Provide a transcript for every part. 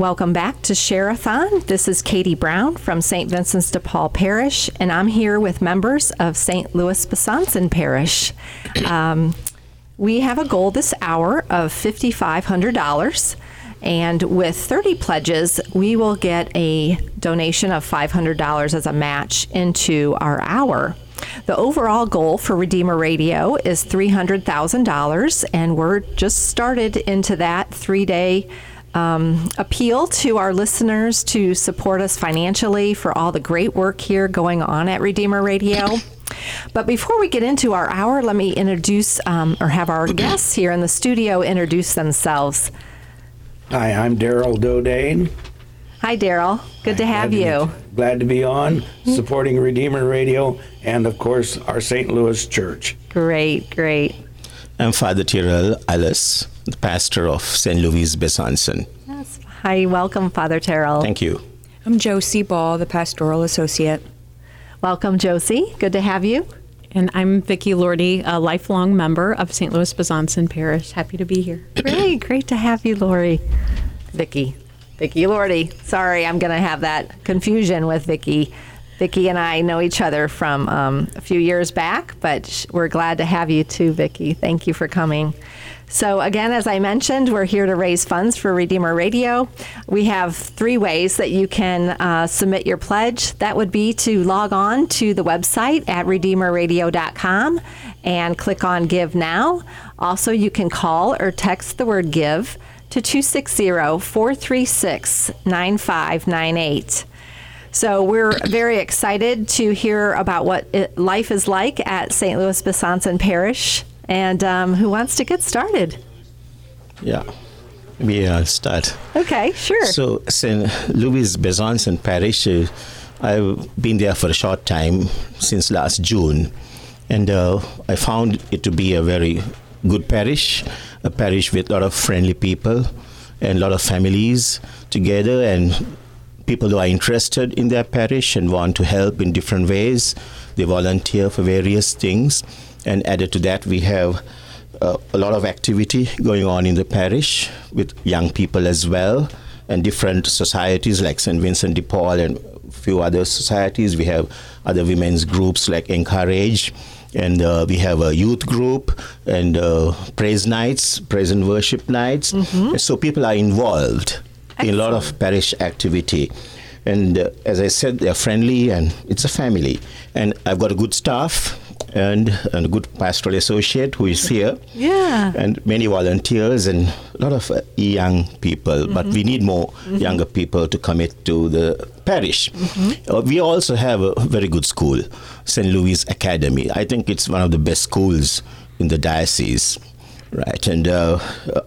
Welcome back to Share-a-thon. This is Katie Brown from St. Vincent's de Paul Parish, and I'm here with members of St. Louis Besançon Parish. Um, we have a goal this hour of $5,500. And with 30 pledges, we will get a donation of $500 as a match into our hour. The overall goal for Redeemer Radio is $300,000, and we're just started into that three day um, appeal to our listeners to support us financially for all the great work here going on at Redeemer Radio. But before we get into our hour, let me introduce um, or have our guests here in the studio introduce themselves. Hi, I'm Daryl Dodane. Hi, Daryl. Good to have glad you. To glad to be on, supporting Redeemer Radio and, of course, our St. Louis Church. Great, great. I'm Father Tyrell Ellis, the pastor of St. Louis Besançon. Yes. Hi, welcome, Father Terrell. Thank you. I'm Josie Ball, the pastoral associate. Welcome, Josie. Good to have you. And I'm Vicki Lordy, a lifelong member of St. Louis Besançon Parish. Happy to be here. Great, great to have you, Lori. Vicki. Vicki Lordy. Sorry, I'm going to have that confusion with Vicki. Vicki and I know each other from um, a few years back, but we're glad to have you too, Vicki. Thank you for coming. So, again, as I mentioned, we're here to raise funds for Redeemer Radio. We have three ways that you can uh, submit your pledge. That would be to log on to the website at redeemerradio.com and click on Give Now. Also, you can call or text the word Give to 260 436 9598. So we're very excited to hear about what it, life is like at St. Louis Besançon Parish. And um, who wants to get started? Yeah, maybe I'll start. Okay, sure. So, St. Louis Besançon Parish, uh, I've been there for a short time since last June, and uh, I found it to be a very good parish, a parish with a lot of friendly people and a lot of families together and people who are interested in their parish and want to help in different ways. They volunteer for various things. And added to that, we have uh, a lot of activity going on in the parish with young people as well, and different societies like St. Vincent de Paul and a few other societies. We have other women's groups like Encourage, and uh, we have a youth group and uh, praise nights, praise and worship nights. Mm-hmm. So people are involved in a lot of parish activity. And uh, as I said, they're friendly and it's a family. And I've got a good staff and, and a good pastoral associate who is here. Yeah. And many volunteers and a lot of uh, young people. Mm-hmm. But we need more mm-hmm. younger people to commit to the parish. Mm-hmm. Uh, we also have a very good school, St. Louis Academy. I think it's one of the best schools in the diocese. Right, and uh,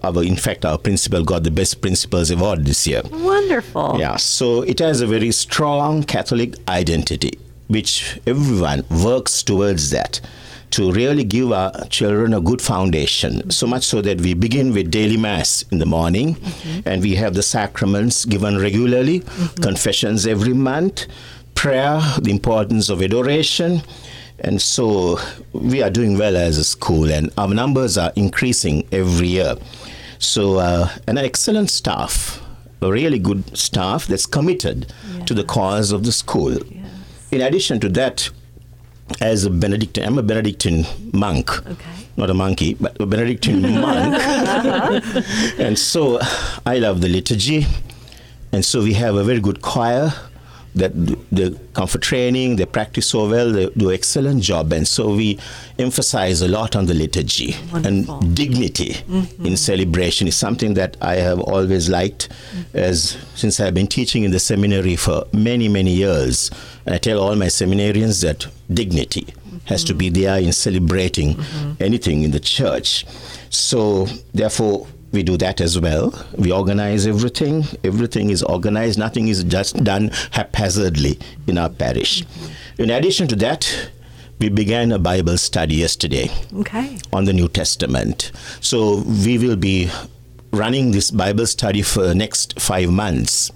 our, in fact, our principal got the Best Principals Award this year. Wonderful. Yeah, so it has a very strong Catholic identity, which everyone works towards that to really give our children a good foundation. Mm-hmm. So much so that we begin with daily mass in the morning, mm-hmm. and we have the sacraments given regularly, mm-hmm. confessions every month, prayer, the importance of adoration and so we are doing well as a school, and our numbers are increasing every year. So, uh, an excellent staff, a really good staff that's committed yeah. to the cause of the school. Yes. In addition to that, as a Benedictine, I'm a Benedictine monk. Okay. Not a monkey, but a Benedictine monk. and so I love the liturgy. And so we have a very good choir that they come for training, they practice so well, they do excellent job, and so we emphasize a lot on the liturgy Wonderful. and dignity mm-hmm. in celebration is something that I have always liked, mm-hmm. as since I've been teaching in the seminary for many many years, and I tell all my seminarians that dignity mm-hmm. has to be there in celebrating mm-hmm. anything in the church. So therefore we do that as well. We organize everything. Everything is organized. Nothing is just done haphazardly in our parish. In addition to that, we began a Bible study yesterday okay. on the New Testament. So we will be running this Bible study for the next five months,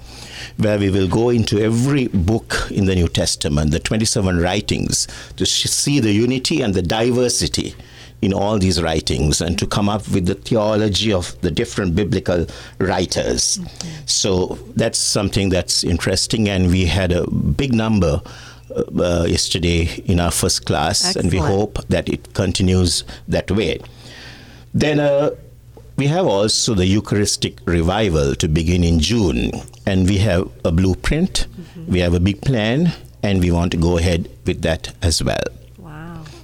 where we will go into every book in the New Testament, the 27 writings, to see the unity and the diversity in all these writings and to come up with the theology of the different biblical writers. So that's something that's interesting, and we had a big number. Uh, yesterday in our first class, and we hope that it continues that way. Then uh, we have also the Eucharistic revival to begin in June, and we have a blueprint, we have a big plan, and we want to go ahead with that as well.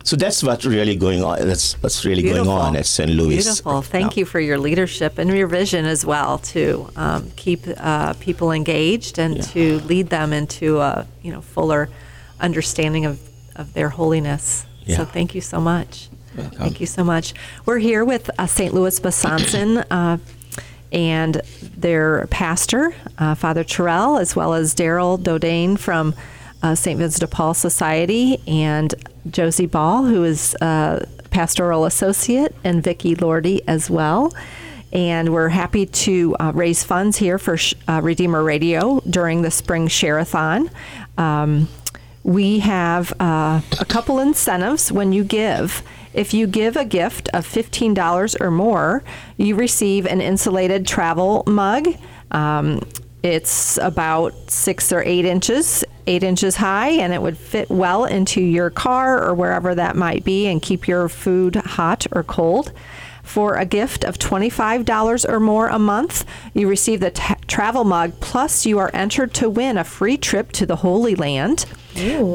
So that's what's really going on. That's what's really going on at St. Louis. Beautiful. Thank you for your leadership and your vision as well to um, keep uh, people engaged and Yeah. to lead them into a you know fuller understanding of, of their holiness. So thank you so much. Thank you so much. We're here with uh, St. Louis Besançon uh, and their pastor, uh, Father Terrell, as well as Daryl Dodane from uh, St. Vincent de Paul Society, and Josie Ball, who is uh, pastoral associate, and Vicki Lordy as well. And we're happy to uh, raise funds here for uh, Redeemer Radio during the spring share-a-thon. Um, we have uh, a couple incentives when you give. If you give a gift of $15 or more, you receive an insulated travel mug. Um, it's about six or eight inches, eight inches high, and it would fit well into your car or wherever that might be and keep your food hot or cold. For a gift of $25 or more a month, you receive the ta travel mug, plus, you are entered to win a free trip to the Holy Land.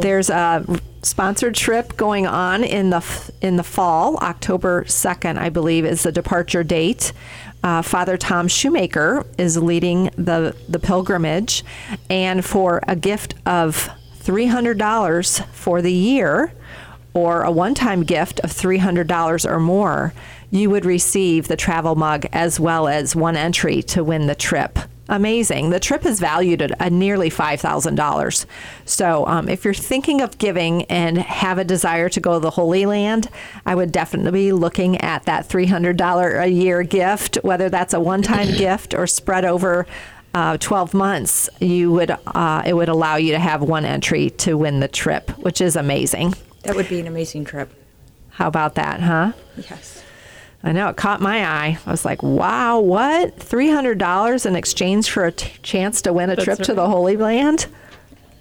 There's a sponsored trip going on in the f- in the fall, October 2nd, I believe, is the departure date. Uh, Father Tom Shoemaker is leading the the pilgrimage, and for a gift of $300 for the year, or a one time gift of $300 or more, you would receive the travel mug as well as one entry to win the trip. Amazing. The trip is valued at uh, nearly $5,000. So, um, if you're thinking of giving and have a desire to go to the Holy Land, I would definitely be looking at that $300 a year gift, whether that's a one time gift or spread over uh, 12 months. You would uh, it would allow you to have one entry to win the trip, which is amazing. That would be an amazing trip. How about that, huh? Yes. I know it caught my eye. I was like, "Wow, what? Three hundred dollars in exchange for a t- chance to win a trip to the Holy Land?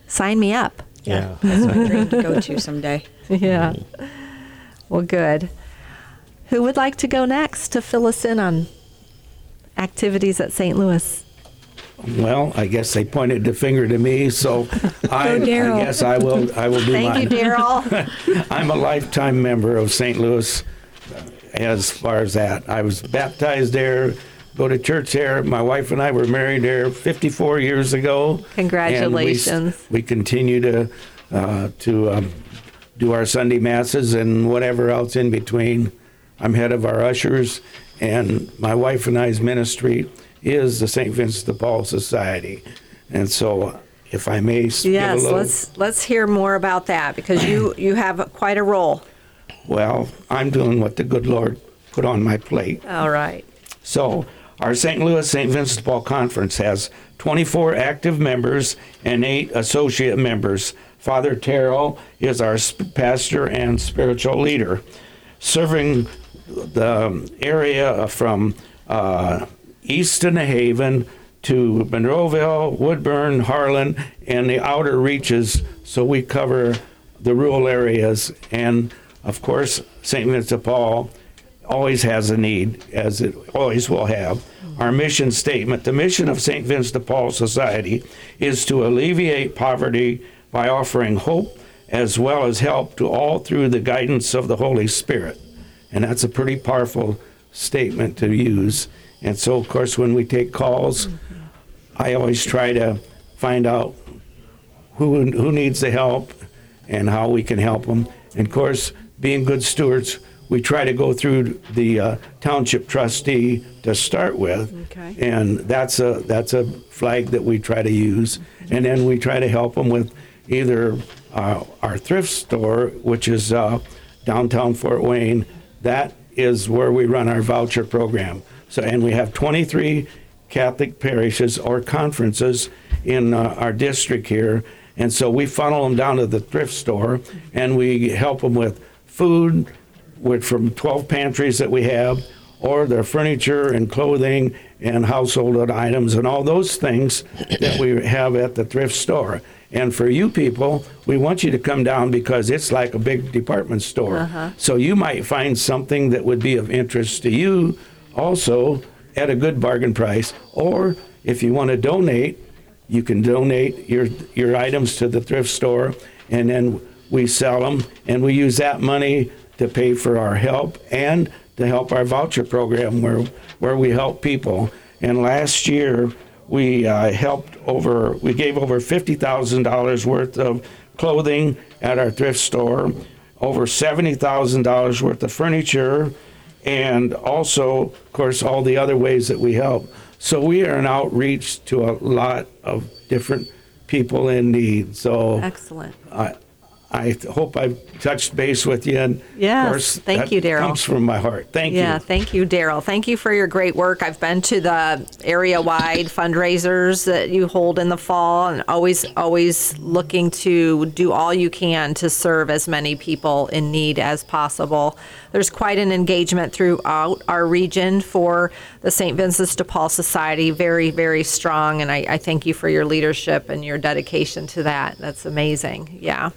Sign me up." Yeah. That's my dream to go to someday. Yeah. Well, good. Who would like to go next to fill us in on activities at St. Louis? Well, I guess they pointed the finger to me, so I, I guess I will. I will do Thank mine. you, Daryl. I'm a lifetime member of St. Louis. As far as that, I was baptized there, go to church there. My wife and I were married there 54 years ago. and we Congratulations. We, continue to uh, to um, do our Sunday masses and whatever else in between. I'm head of our ushers, and my wife and I's ministry is the St. Vincent de Paul Society. And so, if I may, yes, little. let's let's hear more about that because you you have quite a role. Well, I'm doing what the good Lord put on my plate. All right. So, our St. Louis St. Vincent de Paul Conference has 24 active members and eight associate members. Father Terrell is our sp- pastor and spiritual leader, serving the area from uh, east of New Haven to Monroeville, Woodburn, Harlan, and the outer reaches. So we cover the rural areas. And of course, St. Vincent de Paul always has a need, as it always will have. Our mission statement the mission of St. Vincent de Paul Society is to alleviate poverty by offering hope as well as help to all through the guidance of the Holy Spirit. And that's a pretty powerful statement to use. And so, of course, when we take calls, I always try to find out who who needs the help and how we can help them. And of course, being good stewards, we try to go through the uh, township trustee to start with, Okay. and that's a that's a flag that we try to use. And then we try to help them with either uh, our thrift store, which is uh, downtown Fort Wayne. That is where we run our voucher program. So, and we have 23 Catholic parishes or conferences in uh, our district here. And so we funnel them down to the thrift store and we help them with food, with from 12 pantries that we have, or their furniture and clothing and household items and all those things that we have at the thrift store. And for you people, we want you to come down because it's like a big department store. Uh-huh. So you might find something that would be of interest to you also at a good bargain price. Or if you want to donate, you can donate your your items to the thrift store and then we sell them and we use that money to pay for our help and to help our voucher program where where we help people and last year we uh, helped over we gave over $50,000 worth of clothing at our thrift store over $70,000 worth of furniture and also of course all the other ways that we help so we are an outreach to a lot of different people in need. So Excellent. I, I hope I've touched base with you. And Yes, of course, thank that you, Daryl. Comes from my heart. Thank Yeah, you. thank you, Daryl. Thank you for your great work. I've been to the area-wide fundraisers that you hold in the fall, and always, always looking to do all you can to serve as many people in need as possible. There's quite an engagement throughout our region for the St. Vincent de Paul Society. Very, very strong, and I, I thank you for your leadership and your dedication to that. That's amazing. Yeah.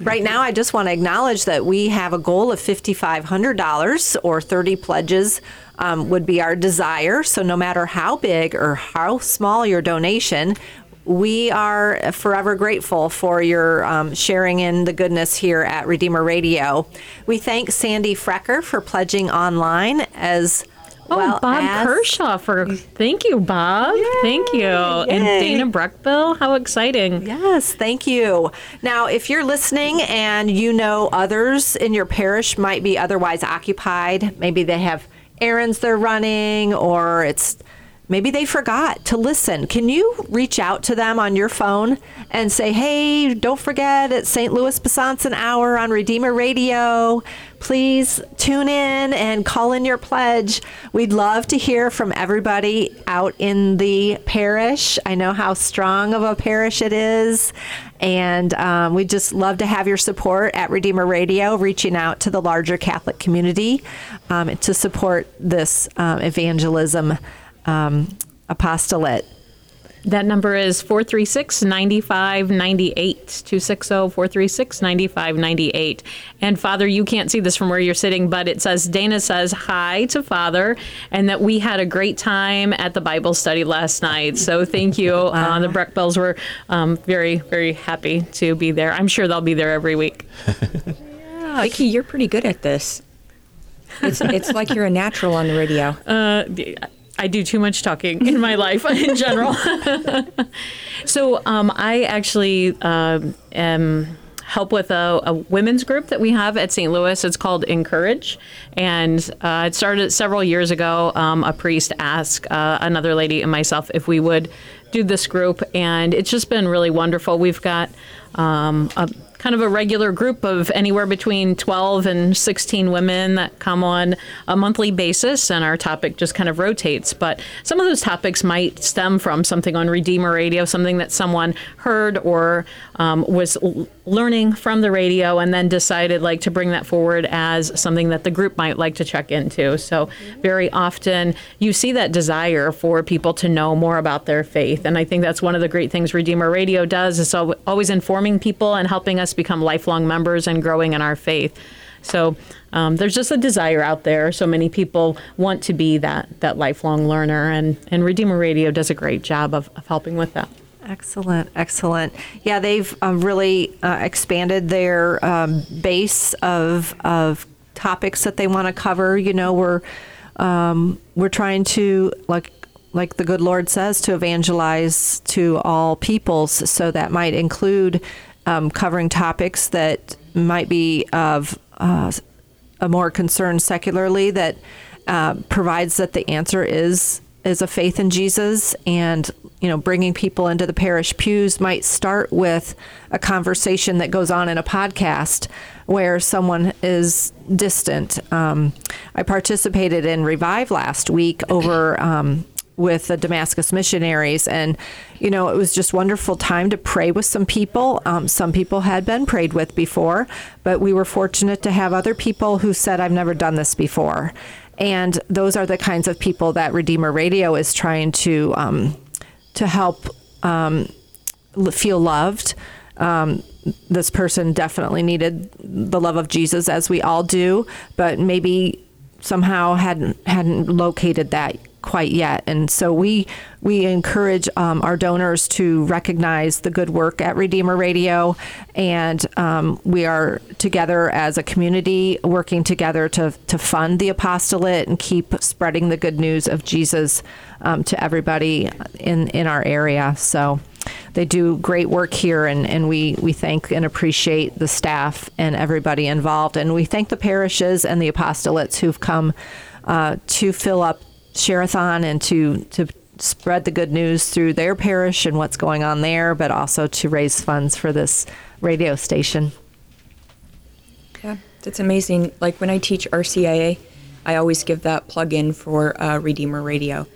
Right now, I just want to acknowledge that we have a goal of $5,500 or 30 pledges um, would be our desire. So, no matter how big or how small your donation, we are forever grateful for your um, sharing in the goodness here at Redeemer Radio. We thank Sandy Frecker for pledging online as Oh, well Bob Kershaw for thank you, Bob. Thank you. And Dana Bruckbill, how exciting. Yes, thank you. Now, if you're listening and you know others in your parish might be otherwise occupied, maybe they have errands they're running or it's maybe they forgot to listen. Can you reach out to them on your phone and say, "Hey, don't forget it's St. Louis Besançon Hour on Redeemer Radio. Please tune in and call in your pledge. We'd love to hear from everybody out in the parish. I know how strong of a parish it is. And um, we'd just love to have your support at Redeemer Radio, reaching out to the larger Catholic community um, to support this um, evangelism um, apostolate. That number is 436 9598. 260 436 9598. And Father, you can't see this from where you're sitting, but it says Dana says hi to Father and that we had a great time at the Bible study last night. So thank you. Uh, the Breckbells were um, very, very happy to be there. I'm sure they'll be there every week. Vicky, you're pretty good at this. It's, it's like you're a natural on the radio. Uh, I do too much talking in my life in general. so um, I actually um, am help with a, a, women's group that we have at St. Louis. It's called Encourage, and uh, it started several years ago. Um, a priest asked uh, another lady and myself if we would do this group, and it's just been really wonderful. We've got um, a kind of a regular group of anywhere between 12 and 16 women that come on a monthly basis, and our topic just kind of rotates. But some of those topics might stem from something on Redeemer Radio, something that someone heard or um, was learning from the radio, and then decided like to bring that forward as something that the group might like to check into. So very often you see that desire for people to know more about their faith, and I think that's one of the great things Redeemer Radio does is always informing people and helping us become lifelong members and growing in our faith. So um, there's just a desire out there. So many people want to be that that lifelong learner, and and Redeemer Radio does a great job of, of helping with that. Excellent, excellent. Yeah, they've um, really uh, expanded their um, base of of topics that they want to cover. You know, we're um, we're trying to like like the good Lord says to evangelize to all peoples. So that might include um, covering topics that might be of uh, a more concern secularly that uh, provides that the answer is is a faith in Jesus and you know bringing people into the parish pews might start with a conversation that goes on in a podcast where someone is distant. Um, I participated in Revive last week over um, with the Damascus missionaries, and you know it was just wonderful time to pray with some people. Um, some people had been prayed with before, but we were fortunate to have other people who said, "I've never done this before," and those are the kinds of people that Redeemer Radio is trying to um, to help um, feel loved. Um, this person definitely needed the love of Jesus, as we all do, but maybe somehow hadn't hadn't located that quite yet. And so we we encourage um, our donors to recognize the good work at Redeemer Radio, and um, we are together as a community working together to to fund the apostolate and keep spreading the good news of Jesus um, to everybody in in our area. So they do great work here, and, and we, we thank and appreciate the staff and everybody involved. And we thank the parishes and the apostolates who've come uh, to fill up Share-a-thon and to, to spread the good news through their parish and what's going on there, but also to raise funds for this radio station. Yeah, that's amazing. Like when I teach RCIA, I always give that plug in for uh, Redeemer Radio.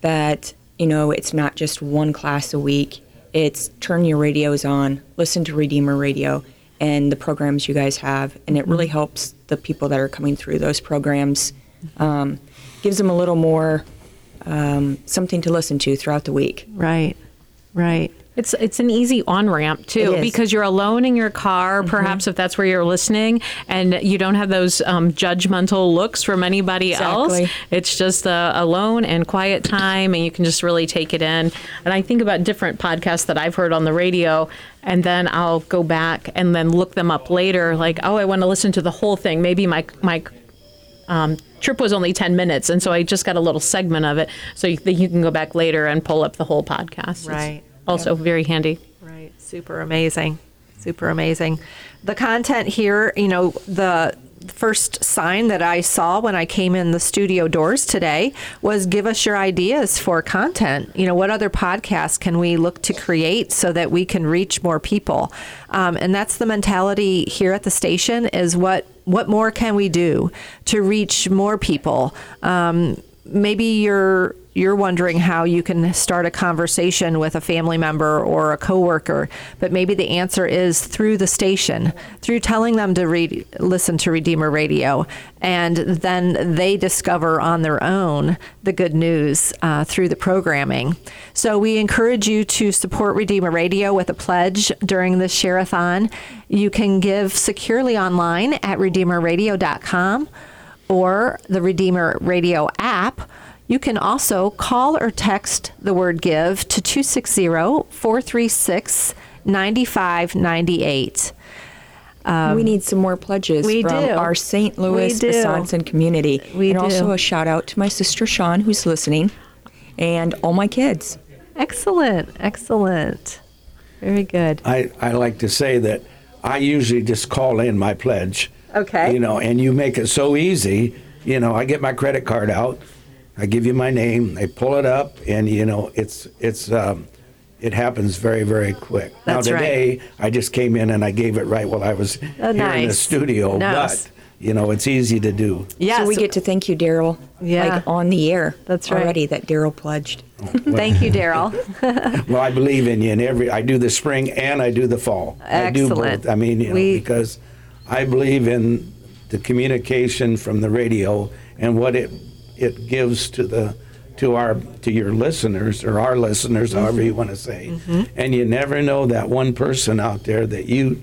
That, you know, it's not just one class a week, it's turn your radios on, listen to Redeemer Radio and the programs you guys have. And it really helps the people that are coming through those programs, um, gives them a little more um, something to listen to throughout the week. Right, right. It's it's an easy on ramp too It is. Mm-hmm. because you're alone in your car, perhaps if that's where you're listening, and you don't have those um, judgmental looks from anybody else. Exactly. It's just a alone and quiet time, and you can just really take it in. And I think about different podcasts that I've heard on the radio, and then I'll go back and then look them up later. Like, oh, I want to listen to the whole thing. Maybe my my um, trip was only 10 minutes and so i just got a little segment of it so you, you can go back later and pull up the whole podcast It's Right. also very handy Right. Super amazing. Super amazing. The content here, you know, the first sign that I saw when I came in the studio doors today was give us your ideas for content. You know, what other podcasts can we look to create so that we can reach more people? Um, and that's the mentality here at the station is what what more can we do to reach more people? Um, maybe you're you're wondering how you can start a conversation with a family member or a coworker, but maybe the answer is through the station, through telling them to read, listen to Redeemer Radio, and then they discover on their own the good news uh, through the programming. So we encourage you to support Redeemer Radio with a pledge during this share-a-thon. You can give securely online at redeemerradio.com or the Redeemer Radio app. You can also call or text the word give to 260 436 9598. Um, we need some more pledges we from do. our St. Louis do. Wisconsin community. We and also do. a shout out to my sister Sean, who's listening, and all my kids. Excellent, excellent. Very good. I, I like to say that I usually just call in my pledge. Okay. You know, and you make it so easy. You know, I get my credit card out, I give you my name, they pull it up, and you know, it's it's um, it happens very very quick. That's now right. today I just came in and I gave it right while I was Oh, here in the studio, Nice. but you know, it's easy to do. Yes. So we get to thank you, Daryl. Yeah. Like on the air. That's right. Already that Daryl pledged. Thank you, Daryl. Well, I believe in you, and every I do the spring and I do the fall. I do Excellent. both. I mean, you know, We- because I believe in the communication from the radio and what it it gives to the to our to your listeners or our listeners, Mm-hmm. however you want to say. And you never know that one person out there that you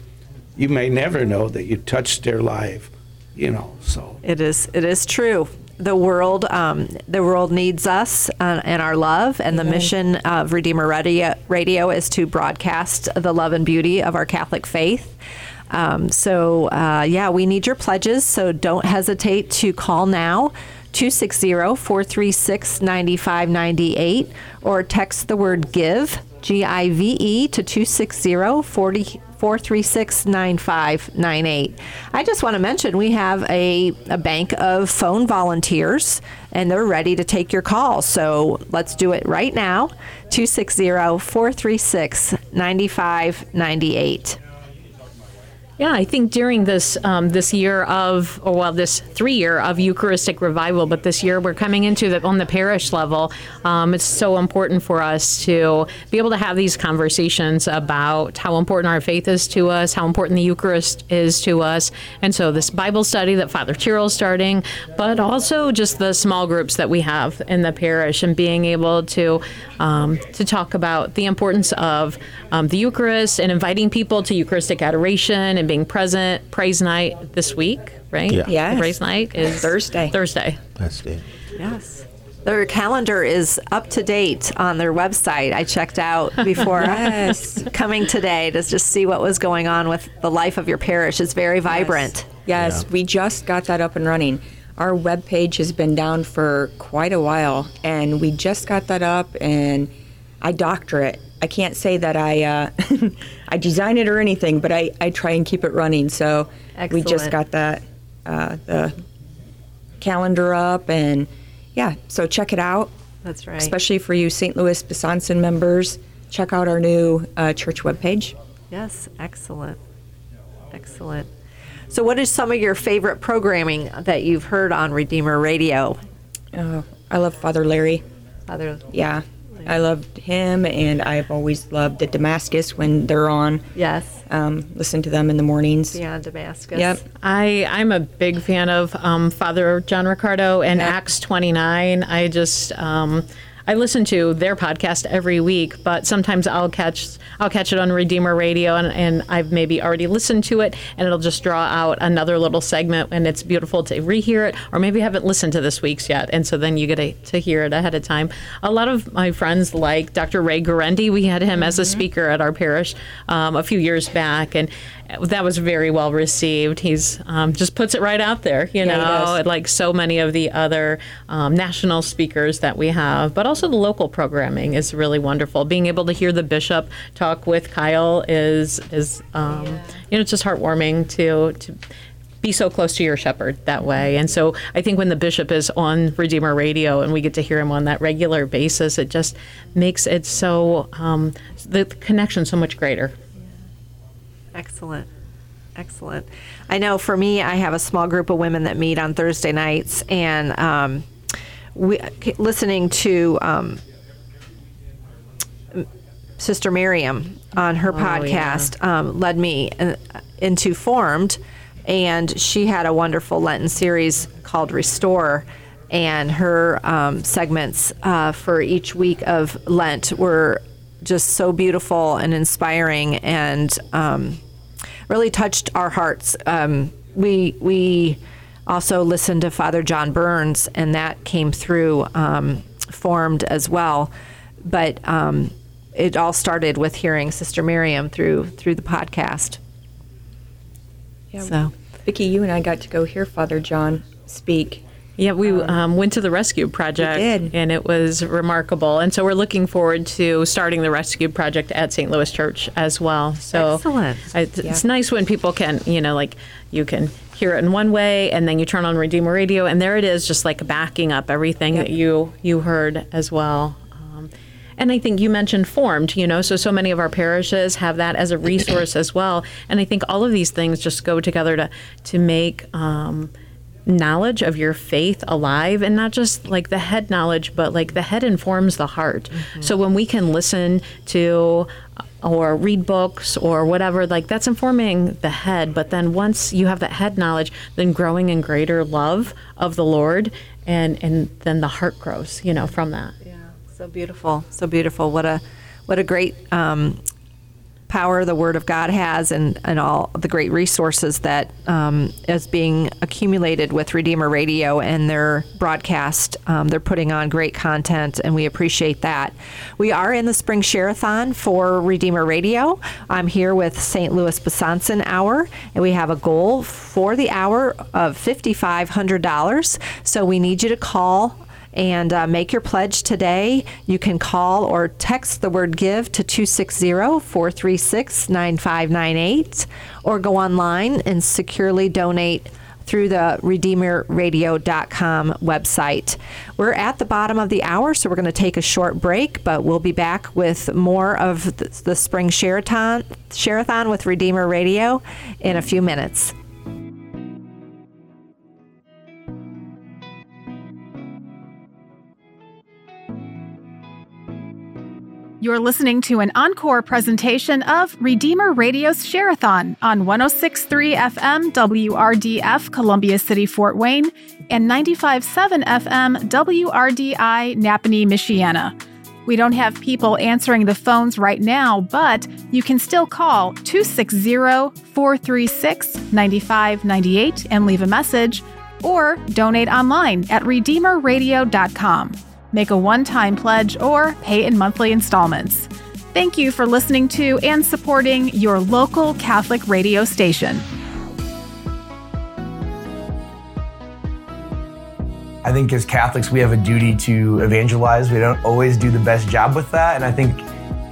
you may never know that you touched their life. You know, so It is. It is true. The world, um, the world needs us uh, and our love, and the mission of Redeemer Radio, Radio is to broadcast the love and beauty of our Catholic faith. Um, so, uh, yeah, we need your pledges. So don't hesitate to call now. 260 436 9598 or text the word give, G I V E, to 260 40 436 9598. I just want to mention we have a, a bank of phone volunteers and they're ready to take your call. So let's do it right now 260 436 9598. Yeah, I think during this um, this year of, or well, this three year of Eucharistic revival, but this year we're coming into the on the parish level. Um, it's so important for us to be able to have these conversations about how important our faith is to us, how important the Eucharist is to us, and so this Bible study that Father Tyrrell's starting, but also just the small groups that we have in the parish and being able to um, to talk about the importance of um, the Eucharist and inviting people to Eucharistic adoration and being present. Praise night this week, right? Yeah. Yes. Praise night is Thursday. Thursday. That's it. Yes. Their calendar is up to date on their website. I checked out before Yes. coming today to just see what was going on with the life of your parish. It's very vibrant. Yes, we just got that up and running. Our webpage has been down for quite a while, and we just got that up, and I doctor it. I can't say that I uh, I design it or anything, but I, I try and keep it running. So we just got that uh, the calendar up, and yeah, so check it out. That's right. Especially for you St. Louis Besançon members, check out our new uh, church webpage. Yes, excellent. Excellent. So, what is some of your favorite programming that you've heard on Redeemer Radio? Oh, I love Father Larry. Other, Yeah, I loved him, and I've always loved the Damascus when they're on. yes, Um, listen to them in the mornings. Beyond Damascus. Yep. I I'm a big fan of um, Father John Riccardo and Yeah. Acts 29. I just um, I listen to their podcast every week, but sometimes I'll catch I'll catch it on Redeemer Radio, and, and I've maybe already listened to it, and it'll just draw out another little segment, and it's beautiful to rehear it, or maybe haven't listened to this week's yet, and so then you get to, to hear it ahead of time. A lot of my friends like Dr. Ray Guarendi. We had him as a speaker at our parish um, a few years back, and that was very well received. He's um, just puts it right out there, you Yeah, know, like so many of the other um, national speakers that we have, but also the local programming is really wonderful. Being able to hear the bishop talk with Kyle is is um, you know it's just heartwarming to to be so close to your shepherd that way. And so I think when the bishop is on Redeemer Radio and we get to hear him on that regular basis, it just makes it so um, the connection so much greater. Excellent. Excellent. I know for me, I have a small group of women that meet on Thursday nights, and um, we listening to um, Sister Miriam on her podcast um, led me uh, into Formed, and she had a wonderful Lenten series called Restore. And her um, segments uh, for each week of Lent were just so beautiful and inspiring, and um, really touched our hearts. Um, we we also listened to Father John Burns, and that came through um, formed as well. But um, it all started with hearing Sister Miriam through through the podcast. Yeah. So Vicki, you and I got to go hear Father John speak. Yeah, we um, went to the Rescue Project, did. and it was remarkable. And so we're looking forward to starting the Rescue Project at St. Louis Church as well. So Excellent. I- It's nice when people can, you know, like you can hear it in one way, and then you turn on Redeemer Radio, and there it is, just like backing up everything that you you heard as well. Um, and I think you mentioned formed, you know, so so many of our parishes have that as a resource as well. And I think all of these things just go together to to make um, knowledge of your faith alive and not just like the head knowledge but like the head informs the heart. So when we can listen to uh, or read books or whatever like that's informing the head. But then once you have that head knowledge then growing in greater love of the lord and and then the heart grows you know from that. Yeah, so beautiful, so beautiful. What a what a great um, power the Word of God has, and and all the great resources that um, is being accumulated with Redeemer Radio and their broadcast. Um, they're putting on great content, and we appreciate that. We are in the spring share-a-thon for Redeemer Radio. I'm here with St. Louis Besançon Hour, and we have a goal for the hour of $5,500. So we need you to call and uh, make your pledge today. You can call or text the word give to 260 436 9598 or go online and securely donate through the RedeemerRadio.com website. We're at the bottom of the hour, so we're going to take a short break, but we'll be back with more of the, the spring share-a-thon with Redeemer Radio in a few minutes. You're listening to an encore presentation of Redeemer Radio's Share-a-thon on 1063 FM WRDF Columbia City, Fort Wayne, and 95.7 FM WRDI Nappanee, Michiana. We don't have people answering the phones right now, but you can still call 260 436 9598 and leave a message, or donate online at redeemerradio.com make a one time pledge, or pay in monthly installments. Thank you for listening to and supporting your local Catholic radio station. I think as Catholics, we have a duty to evangelize. We don't always do the best job with that. And I think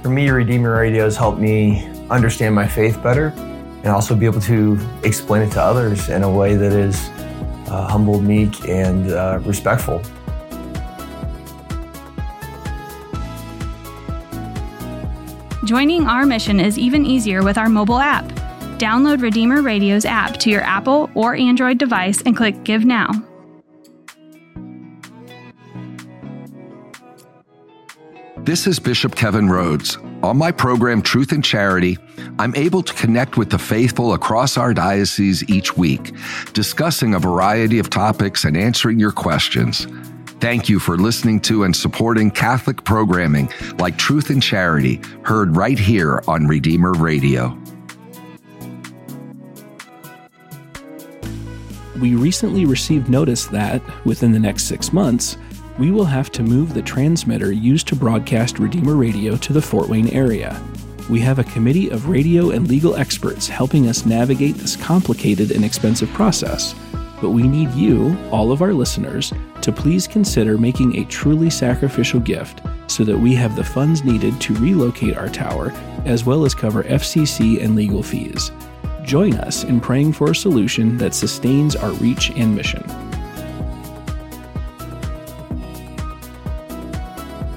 for me, Redeemer Radio has helped me understand my faith better and also be able to explain it to others in a way that is uh, humble, meek, and uh, respectful. Joining our mission is even easier with our mobile app. Download Redeemer Radio's app to your Apple or Android device and click Give Now. This is Bishop Kevin Rhoades. On my program, Truth and Charity, I'm able to connect with the faithful across our diocese each week, discussing a variety of topics and answering your questions. Thank you for listening to and supporting Catholic programming like Truth and Charity, heard right here on Redeemer Radio. We recently received notice that, within the next six months, we will have to move the transmitter used to broadcast Redeemer Radio to the Fort Wayne area. We have a committee of radio and legal experts helping us navigate this complicated and expensive process but we need you, all of our listeners, to please consider making a truly sacrificial gift so that we have the funds needed to relocate our tower as well as cover FCC and legal fees. Join us in praying for a solution that sustains our reach and mission.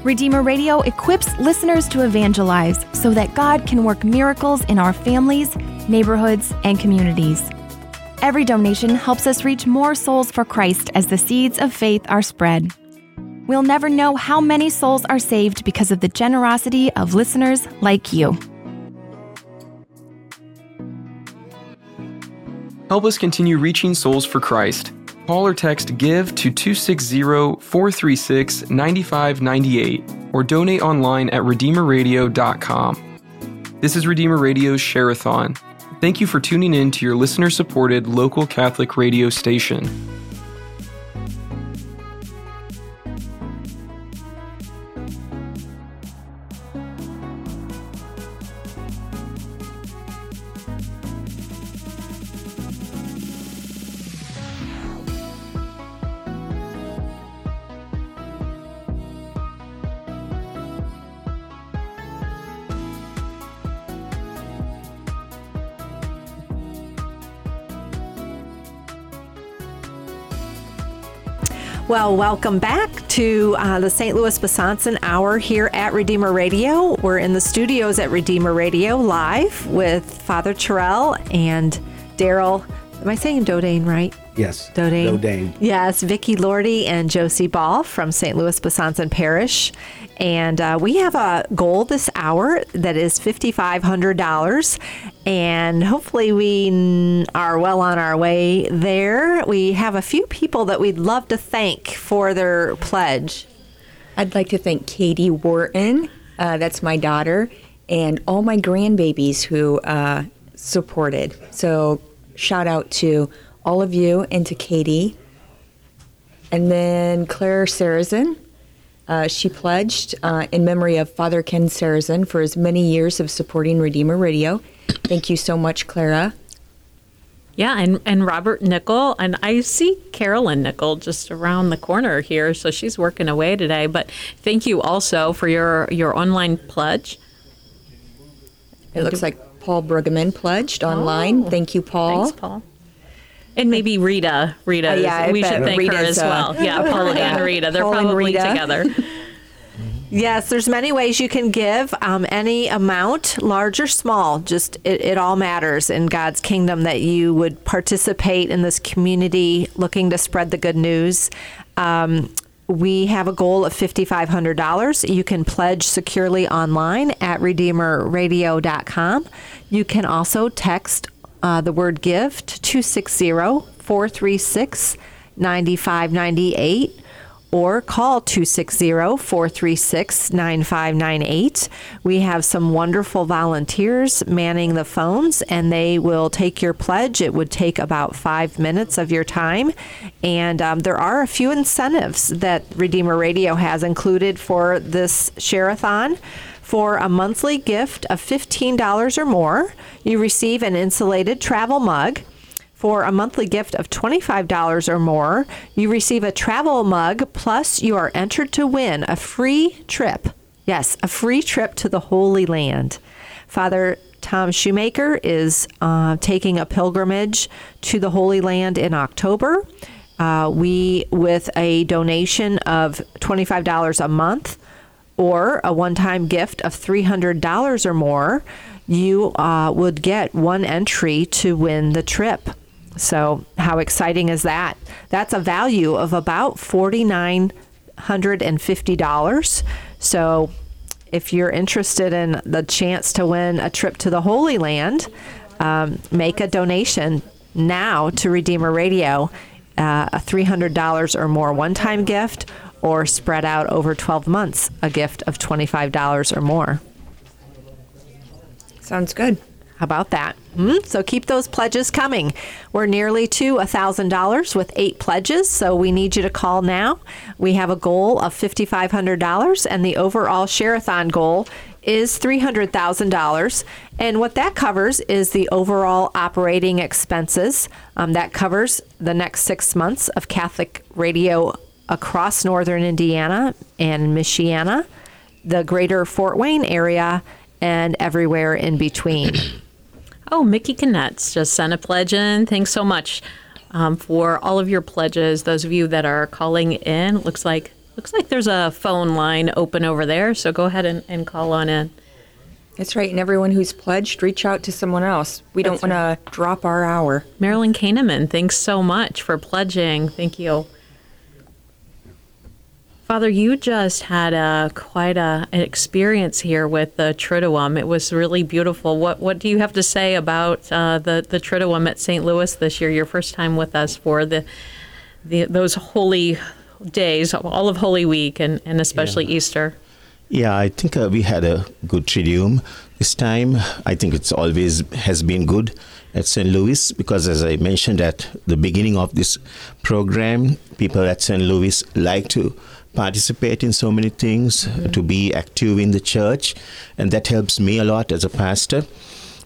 Redeemer Radio equips listeners to evangelize so that God can work miracles in our families, neighborhoods, and communities. Every donation helps us reach more souls for Christ as the seeds of faith are spread. We'll never know how many souls are saved because of the generosity of listeners like you. Help us continue reaching souls for Christ. Call or text GIVE to 260 436 9598 or donate online at RedeemerRadio.com. This is Redeemer Radio's Share-a-thon. Thank you for tuning in to your listener supported local Catholic radio station. Well, welcome back to uh, the St. Louis Besançon Hour here at Redeemer Radio. We're in the studios at Redeemer Radio live with Father Terrell and Daryl. Am I saying Dodane right? Yes. Dodane. Dodane. Yes, Vicki Lordy and Josie Ball from St. Louis Besançon Parish. And uh, we have a goal this hour that is $5,500. And hopefully, we are well on our way there. We have a few people that we'd love to thank for their pledge. I'd like to thank Katie Wharton, uh, that's my daughter, and all my grandbabies who uh, supported. So, shout out to all of you and to Katie. And then Claire Sarazin. Uh, she pledged uh, in memory of Father Ken Sarazin for his many years of supporting Redeemer Radio. Thank you so much, Clara. Yeah, and, and Robert Nickel, and I see Carolyn Nickel just around the corner here, so she's working away today. But thank you also for your, your online pledge. It looks like Paul Brueggemann pledged online. Oh, thank you, Paul. Thanks, Paul. And maybe Rita. Rita. Uh, yeah, we should thank her Rita's, as uh, well. Yeah, Paul and Rita. They're Paul probably Rita. together. Yes, there's many ways you can give. Um, any amount, large or small, just it, it all matters in God's kingdom that you would participate in this community looking to spread the good news. Um, we have a goal of $5,500. You can pledge securely online at redeemerradio.com. You can also text uh, the word give to 260 436 9598 or call 260-436-9598. We have some wonderful volunteers manning the phones and they will take your pledge. It would take about five minutes of your time. And um, there are a few incentives that Redeemer Radio has included for this share-a-thon. For a monthly gift of $15 or more, you receive an insulated travel mug. For a monthly gift of $25 or more, you receive a travel mug, plus, you are entered to win a free trip. Yes, a free trip to the Holy Land. Father Tom Shoemaker is uh, taking a pilgrimage to the Holy Land in October. Uh, we, with a donation of $25 a month, or a one time gift of $300 or more, you uh, would get one entry to win the trip. So, how exciting is that? That's a value of about $4,950. So, if you're interested in the chance to win a trip to the Holy Land, um, make a donation now to Redeemer Radio, uh, a $300 or more one time gift, or spread out over 12 months, a gift of $25 or more. Sounds good. How about that? Hmm? So keep those pledges coming. We're nearly to $1,000 with eight pledges, so we need you to call now. We have a goal of $5,500, and the overall Share-a-thon goal is $300,000. And what that covers is the overall operating expenses. Um, that covers the next six months of Catholic radio across northern Indiana and Michiana, the greater Fort Wayne area, and everywhere in between. Oh, Mickey Knetz just sent a pledge in. Thanks so much um, for all of your pledges. Those of you that are calling in, looks like looks like there's a phone line open over there. So go ahead and, and call on in. That's right. And everyone who's pledged, reach out to someone else. We don't want to drop our hour. Marilyn Kahneman, thanks so much for pledging. Thank you. Father, you just had a quite a, an experience here with the Triduum. It was really beautiful. What what do you have to say about uh, the the Triduum at St. Louis this year? Your first time with us for the, the those holy days, all of Holy Week, and and especially Easter. Yeah, I think uh, we had a good Triduum this time. I think it's always has been good at St. Louis because, as I mentioned at the beginning of this program, people at St. Louis like to participate in so many things, to be active in the church, and that helps me a lot as a pastor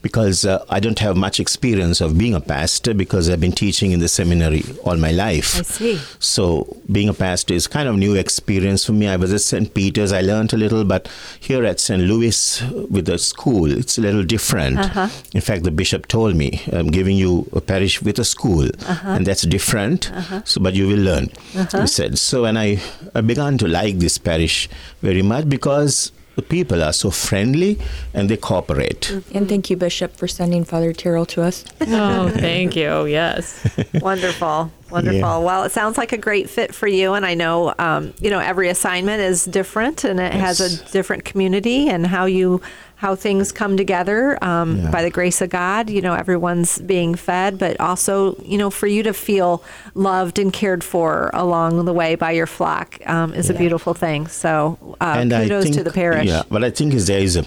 because uh, I don't have much experience of being a pastor because I've been teaching in the seminary all my life. I see. So being a pastor is kind of new experience for me. I was at St. Peter's, I learned a little, but here at St. Louis with the school, it's a little different. Uh-huh. In fact, the bishop told me, I'm giving you a parish with a school, Uh-huh. and that's different. Uh-huh. So, but you will learn. Uh-huh. He said. So, and I, I began to like this parish very much because the people are so friendly and they cooperate. And thank you, Bishop, for sending Father Tyrrell to us. Oh, thank you. Yes. Wonderful, wonderful. Yeah. Well, it sounds like a great fit for you, and I know, um, you know, every assignment is different, and it has a different community, and how you, how things come together um, Yeah. by the grace of God. You know, everyone's being fed, but also, you know, for you to feel loved and cared for along the way by your flock um, is a beautiful thing. So, uh, and kudos think, to the parish. Yeah, but I think is there is a,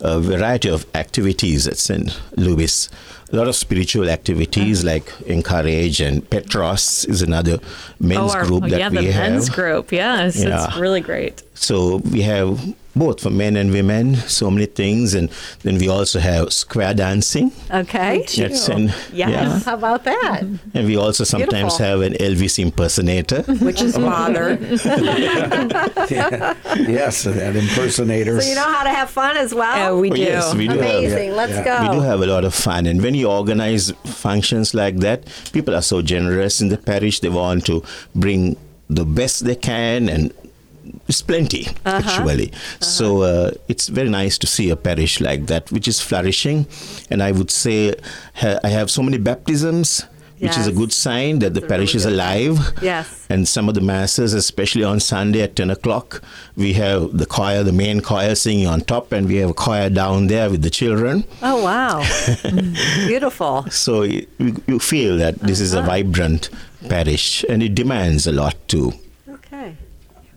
a variety of activities at St. Louis. A lot of spiritual activities uh-huh. like Encourage and Petros is another men's oh, our, group oh, that yeah, the we have. men's group. Yes, it's really great. So we have both for men and women, so many things, and then we also have square dancing. Okay. at St. Yes. How about that? And we also sometimes Beautiful. have an Elvis impersonator. Which is Father. Yeah. yes, that impersonator. So you know how to have fun as well. Yeah, we Oh, do. yes, we do have- Amazing. Let's Yeah. go. We do have a lot of fun, and when you organize functions like that, people are so generous in the parish. They want to bring the best they can and it's plenty Uh-huh. actually so uh, it's very nice to see a parish like that which is flourishing and i would say ha- i have so many baptisms which is a good sign that the parish is alive Yes. and some of the masses especially on sunday at 10 o'clock we have the choir the main choir singing on top and we have a choir down there with the children Oh wow, beautiful. so you, you feel that this is a vibrant parish and it demands a lot too Okay.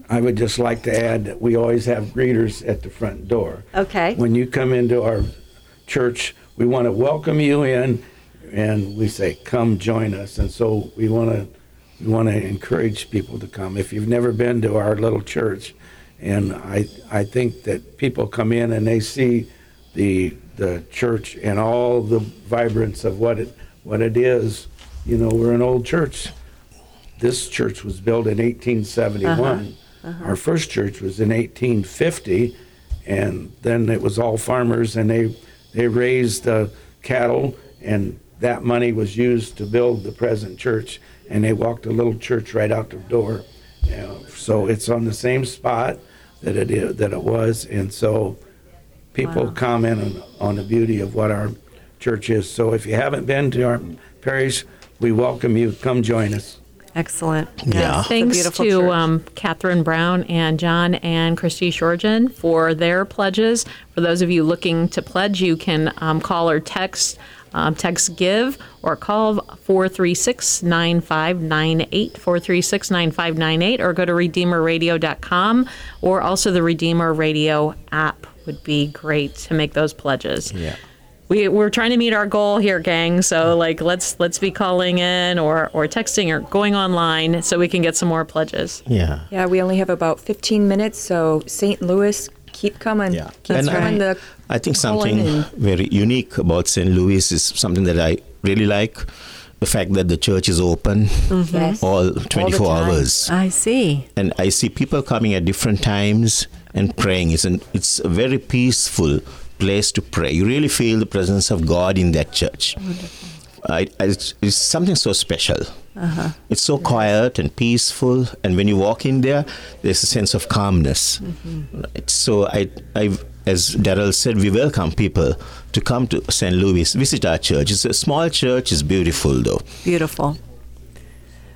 I would just like to add that we always have greeters at the front door. Okay. When you come into our church, we want to welcome you in, and we say, "Come join us." And so we want to we want to encourage people to come. If you've never been to our little church, and I I think that people come in and they see the the church and all the vibrance of what it what it is. You know, we're an old church. This church was built in 1871. Our first church was in 1850, and then it was all farmers, and they they raised uh, cattle, and that money was used to build the present church. And they walked a little church right out the door. You know, so it's on the same spot that it is, that it was, and so people comment on, on the beauty of what our church is. So if you haven't been to our parish, we welcome you. Come join us. Excellent. Yeah. It's Thanks to um, Catherine Brown and John and Christy Shorgen for their pledges. For those of you looking to pledge, you can um, call or text, um, text give, or call 436 9598, 436 9598, or go to redeemerradio.com, or also the Redeemer Radio app would be great to make those pledges. yeah we, we're trying to meet our goal here, gang. So like, let's let's be calling in or or texting or going online so we can get some more pledges. yeah Yeah, we only have about 15 minutes, so St. Louis, keep coming. Yeah. Keep And coming I- to I think something and- very unique about St. Louis is something that I really like the fact that the church is open mm-hmm. Yes. all 24 time. hours. I see. And I see people coming at different times and praying. It's, an, it's a very peaceful place to pray. You really feel the presence of God in that church. I, I, it's, it's something so special. Uh-huh. It's so quiet and peaceful, and when you walk in there, there's a sense of calmness. Mm-hmm. Right. So I, I, as Daryl said, we welcome people to come to St. Louis, visit our church. It's a small church, it's beautiful though. Beautiful.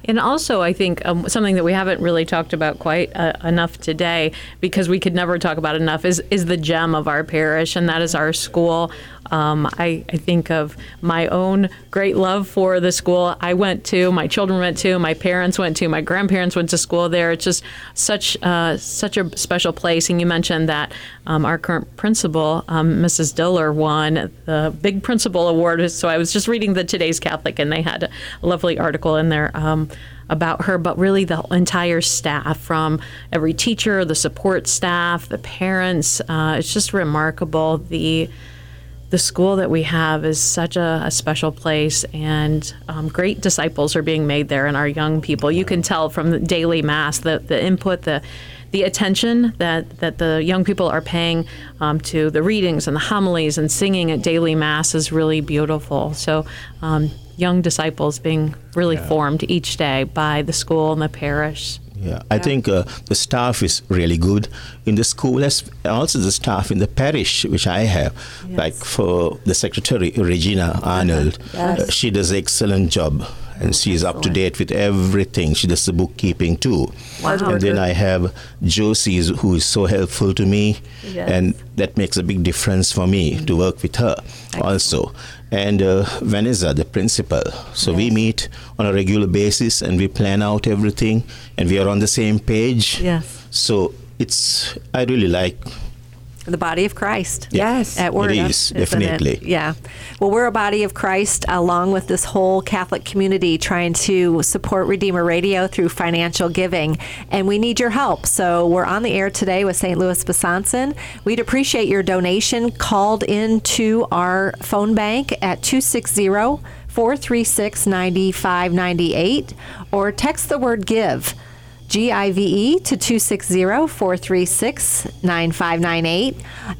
And also, I think um, something that we haven't really talked about quite uh, enough today, because we could never talk about enough, is is the gem of our parish, and that is our school. Um, I, I think of my own great love for the school I went to, my children went to, my parents went to, my grandparents went to school there. It's just such uh, such a special place. And you mentioned that um, our current principal, um, Mrs. Diller, won the Big Principal Award. So I was just reading the Today's Catholic, and they had a lovely article in there. Um, about her, but really the entire staff from every teacher, the support staff, the parents. Uh, it's just remarkable. The the school that we have is such a, a special place, and um, great disciples are being made there, and our young people. You can tell from the daily mass the the input, the the attention that, that the young people are paying um, to the readings and the homilies and singing at daily mass is really beautiful. So, um, young disciples being really formed each day by the school and the parish. Yeah, I think uh, the staff is really good in the school, as also the staff in the parish, which I have. Like for the secretary Regina Arnold, Yes. uh, she does an excellent job, and she is up to date with everything. She does the bookkeeping too. And then I have Josie, who is so helpful to me, Yes. and that makes a big difference for me to work with her also. And uh, Vanessa, the principal. So we meet on a regular basis and we plan out everything and we are on the same page. Yes. So it's, I really like The body of Christ. Yes. At It Word. is, definitely. Yeah. Well, we're a body of Christ along with this whole Catholic community trying to support Redeemer Radio through financial giving. And we need your help. So we're on the air today with St. Louis Besançon. We'd appreciate your donation called into our phone bank at 260 436 9598 or text the word give GIVE to 260 436 9598.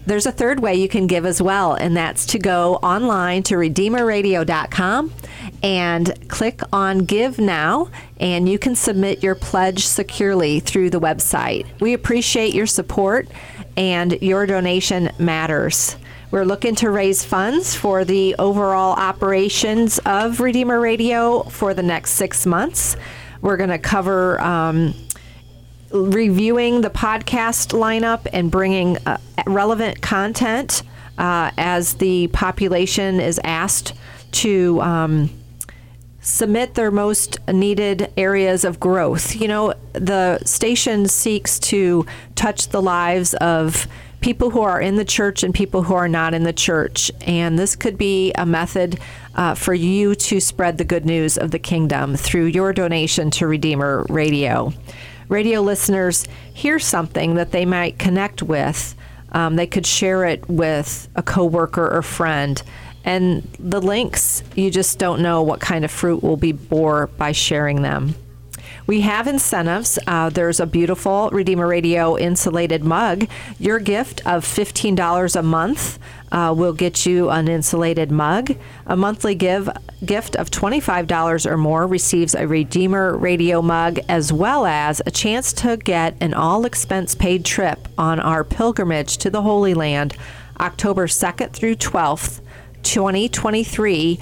There's a third way you can give as well, and that's to go online to RedeemerRadio.com and click on Give Now, and you can submit your pledge securely through the website. We appreciate your support, and your donation matters. We're looking to raise funds for the overall operations of Redeemer Radio for the next six months. We're going to cover um, reviewing the podcast lineup and bringing uh, relevant content uh, as the population is asked to um, submit their most needed areas of growth. You know, the station seeks to touch the lives of people who are in the church and people who are not in the church. And this could be a method uh, for you to spread the good news of the kingdom through your donation to Redeemer Radio. Radio listeners hear something that they might connect with. Um, they could share it with a coworker or friend. And the links, you just don't know what kind of fruit will be bore by sharing them. We have incentives. Uh, there's a beautiful Redeemer Radio insulated mug. Your gift of $15 a month uh, will get you an insulated mug. A monthly give gift of $25 or more receives a Redeemer Radio mug as well as a chance to get an all expense paid trip on our pilgrimage to the Holy Land October 2nd through 12th, 2023,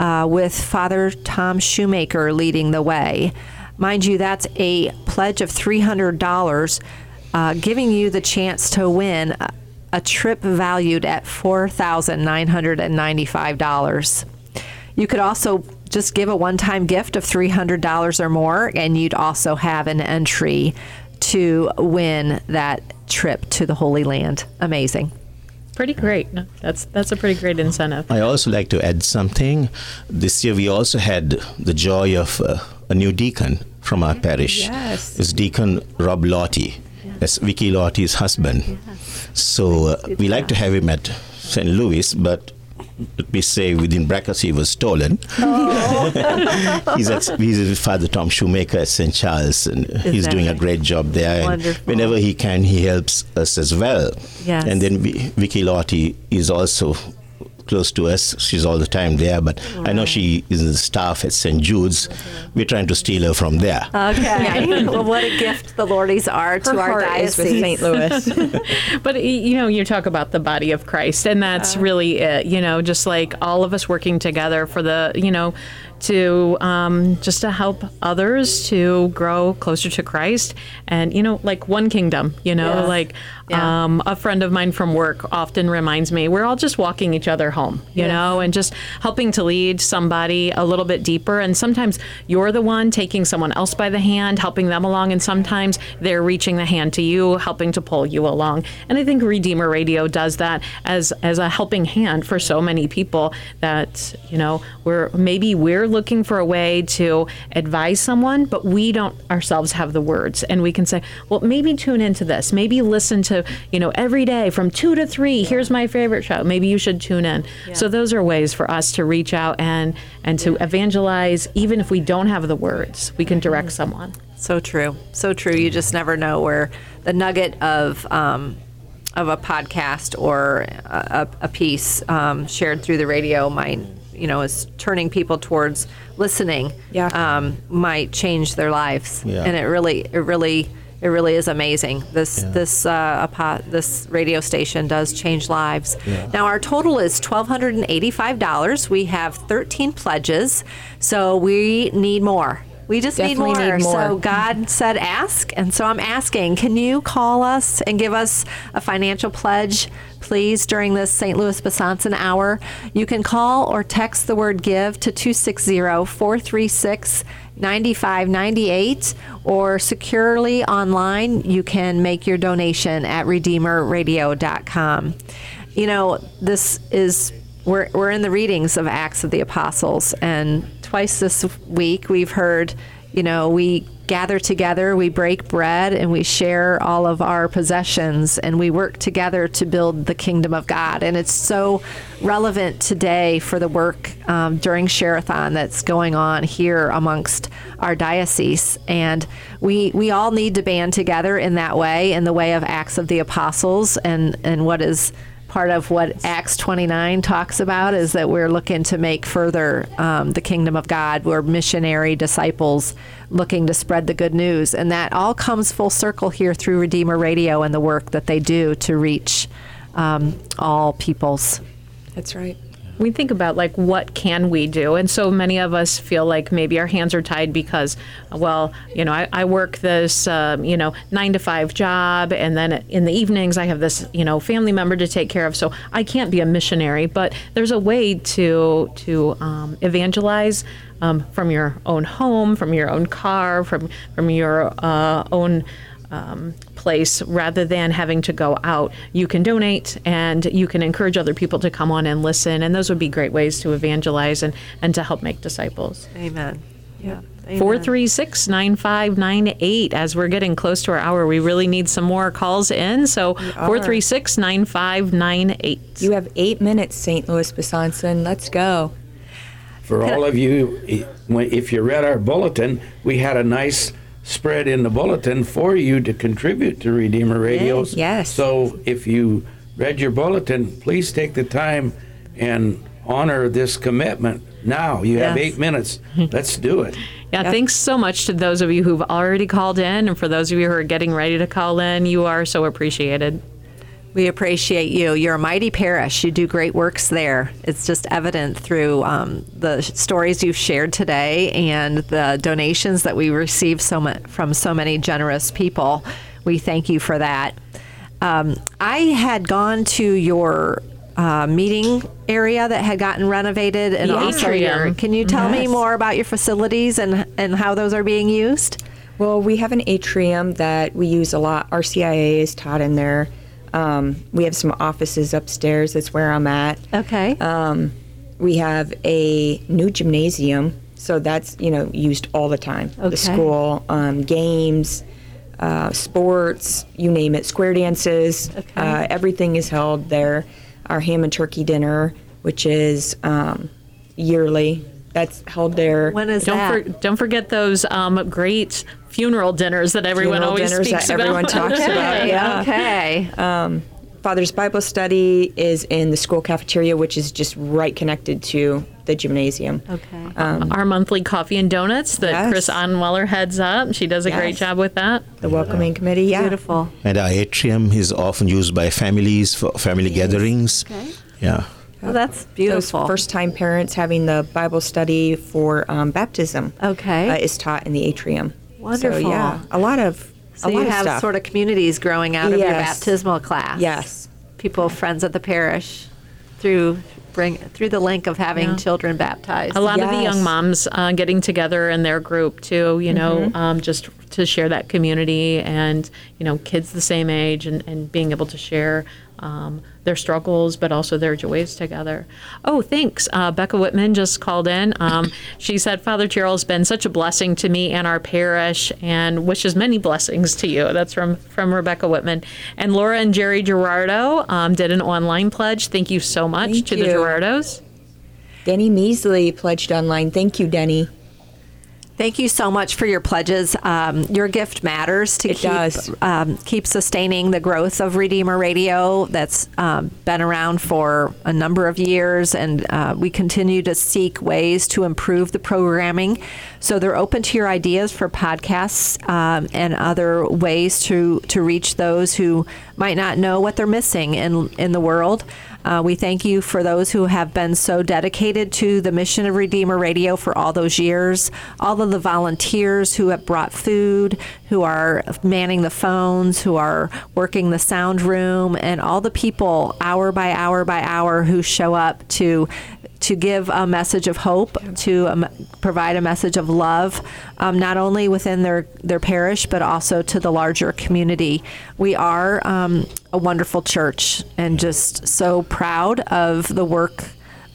uh, with Father Tom Shoemaker leading the way. Mind you, that's a pledge of $300, uh, giving you the chance to win a, a trip valued at $4,995. You could also just give a one time gift of $300 or more, and you'd also have an entry to win that trip to the Holy Land. Amazing. Pretty great. That's that's a pretty great incentive. I also like to add something. This year we also had the joy of uh, a new deacon from our parish. Yes. It's Deacon Rob Lottie. That's Vicky Lottie's husband. So uh, we like to have him at St. Louis, but let me say within brackets he was stolen. Oh. he's at he's with Father Tom Shoemaker at St. Charles, and he's that doing a great job there. Whenever he can, he helps us as well. Yes. And then Vi- Vicky Lottie is also close to us. She's all the time there, but I know she is in the staff at St. Jude's. We're trying to steal her from there. Okay. well, what a gift the Lotties are to Her our heart is diocese. with St. Louis. But you know, you talk about the body of Christ, and that's uh-huh. really it. You know, just like all of us working together for the, you know, to um, just to help others to grow closer to Christ, and you know, like one kingdom. You know, like Yeah. um, a friend of mine from work often reminds me, we're all just walking each other home. You Yes. know, and just helping to lead somebody a little bit deeper. And sometimes you're the one taking someone else by the hand, helping them along, and sometimes they're reaching the hand to you, helping to pull you along. And I think Redeemer Radio does that as as a helping hand for so many people that you know we're maybe we're looking for a way to advise someone, but we don't ourselves have the words, and we can say, well, maybe tune into this, maybe listen to you know every day from two to three. Here's my favorite show. Maybe you should tune in. So those are ways for us to reach out and and to evangelize, even if we don't have the words, we can direct someone. So true. So true. You just never know where the nugget of um, of a podcast or a, a piece um, shared through the radio might, you know, is turning people towards listening. Yeah. Um, might change their lives. Yeah. And it really, it really, it really is amazing. This Yeah. this uh, a po- this radio station does change lives. Now our total is twelve hundred and eighty five dollars. We have thirteen pledges, so we need more. We just need more. need more. So God said ask, and so I'm asking, can you call us and give us a financial pledge, please, during this St. Louis Besançon hour? You can call or text the word give to 260 436 9598 or securely online. You can make your donation at redeemerradio.com. You know, this is we're, we're in the readings of Acts of the Apostles, and twice this week we've heard, you know, we gather together, we break bread, and we share all of our possessions, and we work together to build the kingdom of God. And it's so relevant today for the work um, during Share-a-thon that's going on here amongst our diocese. And we we all need to band together in that way, in the way of Acts of the Apostles, and and what is part of what Acts 29 talks about is that we're looking to make further um, the kingdom of God. We're missionary disciples looking to spread the good news. And that all comes full circle here through Redeemer Radio and the work that they do to reach um, all peoples. That's right we think about like what can we do? And so many of us feel like maybe our hands are tied because well you know i, I work this um, you know nine to five job and then in the evenings i have this you know family member to take care of. So i can't be a missionary but there's a way to to um, evangelize um, from your own home from your own car from from your uh, own um, place rather than having to go out. You can donate and you can encourage other people to come on and listen. And those would be great ways to evangelize and, and to help make disciples. Amen. Yeah. 436 9598. As we're getting close to our hour, we really need some more calls in. So 436 9598. You have eight minutes, St. Louis Besançon. Let's go. For all of you, if you read our bulletin, we had a nice spread in the bulletin for you to contribute to Redeemer Radio. Yes. So if you read your bulletin, please take the time and honor this commitment now. You have eight minutes. Let's do it. Yeah, thanks so much to those of you who've already called in. And for those of you who are getting ready to call in, you are so appreciated. We appreciate you. You're a mighty parish. You do great works there. It's just evident through um, the stories you've shared today and the donations that we receive so much from so many generous people. We thank you for that. Um, I had gone to your uh, meeting area that had gotten renovated, and also your. atrium. Can you tell me more about your facilities and and how those are being used? Well, we have an atrium that we use a lot. RCIA is taught in there. Um, we have some offices upstairs. That's where I'm at. Okay. Um, we have a new gymnasium, so that's you know used all the time. Okay. The school, um, games, uh, sports, you name it, square dances. Uh, everything is held there. Our ham and turkey dinner, which is um, yearly, that's held there. when is Don't, that? for, don't forget those um, great funeral dinners that everyone Funeral always dinners speaks that about. everyone talks about. okay. Yeah. Okay. Um, Father's Bible study is in the school cafeteria, which is just right connected to the gymnasium. Okay. Um, Our monthly coffee and donuts that Yes. Chris Onweller heads up. She does a great job with that. the welcoming committee, yeah. Beautiful. And our atrium is often used by families for family gatherings. Okay. Yeah. Well, that's Those beautiful. first-time parents having the Bible study for um, baptism Okay. uh, is taught in the atrium. Wonderful. So yeah, a lot of So a lot you of have stuff. sort of communities growing out of your baptismal class. yes. People, friends of the parish, through bring through the link of having Yeah. children baptized. A lot of the young moms uh, getting together in their group too, you know, Mm-hmm. um, just to share that community and, you know, kids the same age and, and being able to share um, their struggles, but also their joys together. Oh, thanks. Uh, Becca Whitman just called in. Um, she said, Father Gerald's been such a blessing to me and our parish and wishes many blessings to you. That's from, from Rebecca Whitman. And Laura and Jerry Gerardo um, did an online pledge. Thank you so much Thank to the. Gerardos. Denny Measley pledged online. Thank you, Denny. Thank you so much for your pledges. Um, your gift matters to It keep. Um, keep sustaining the growth of Redeemer Radio. That's um, been around for a number of years, and uh, we continue to seek ways to improve the programming. So they're open to your ideas for podcasts um, and other ways to to reach those who might not know what they're missing in in the world. Uh, we thank you for those who have been so dedicated to the mission of Redeemer Radio for all those years, all of the volunteers who have brought food, who are manning the phones, who are working the sound room, and all the people hour by hour by hour who show up to to give a message of hope, to um, provide a message of love, um, not only within their, their parish, but also to the larger community. We are um, a wonderful church and just so proud of the work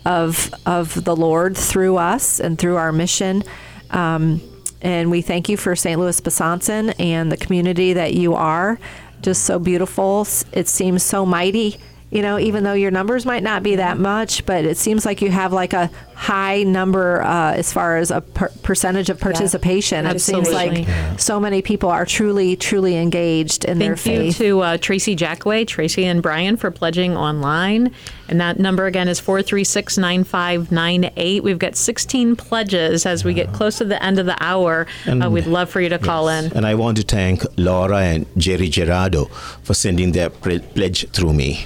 of, of the Lord through us and through our mission. Um, and we thank you for St. Louis Besançon and the community that you are. Just so beautiful. It seems so mighty. You know, even though your numbers might not be that much, but it seems like you have like a high number uh, as far as a per- percentage of participation. it seems absolutely. like so many people are truly, truly engaged in their faith. Thank you to uh, Tracy Jackway, Tracy and Brian for pledging online. And that number again is 436 9598. We've got 16 pledges as we get close to the end of the hour. Uh, And- we'd love for you to call in. And I want to thank Laura and Jerry Gerardo for sending their pre- pledge through me.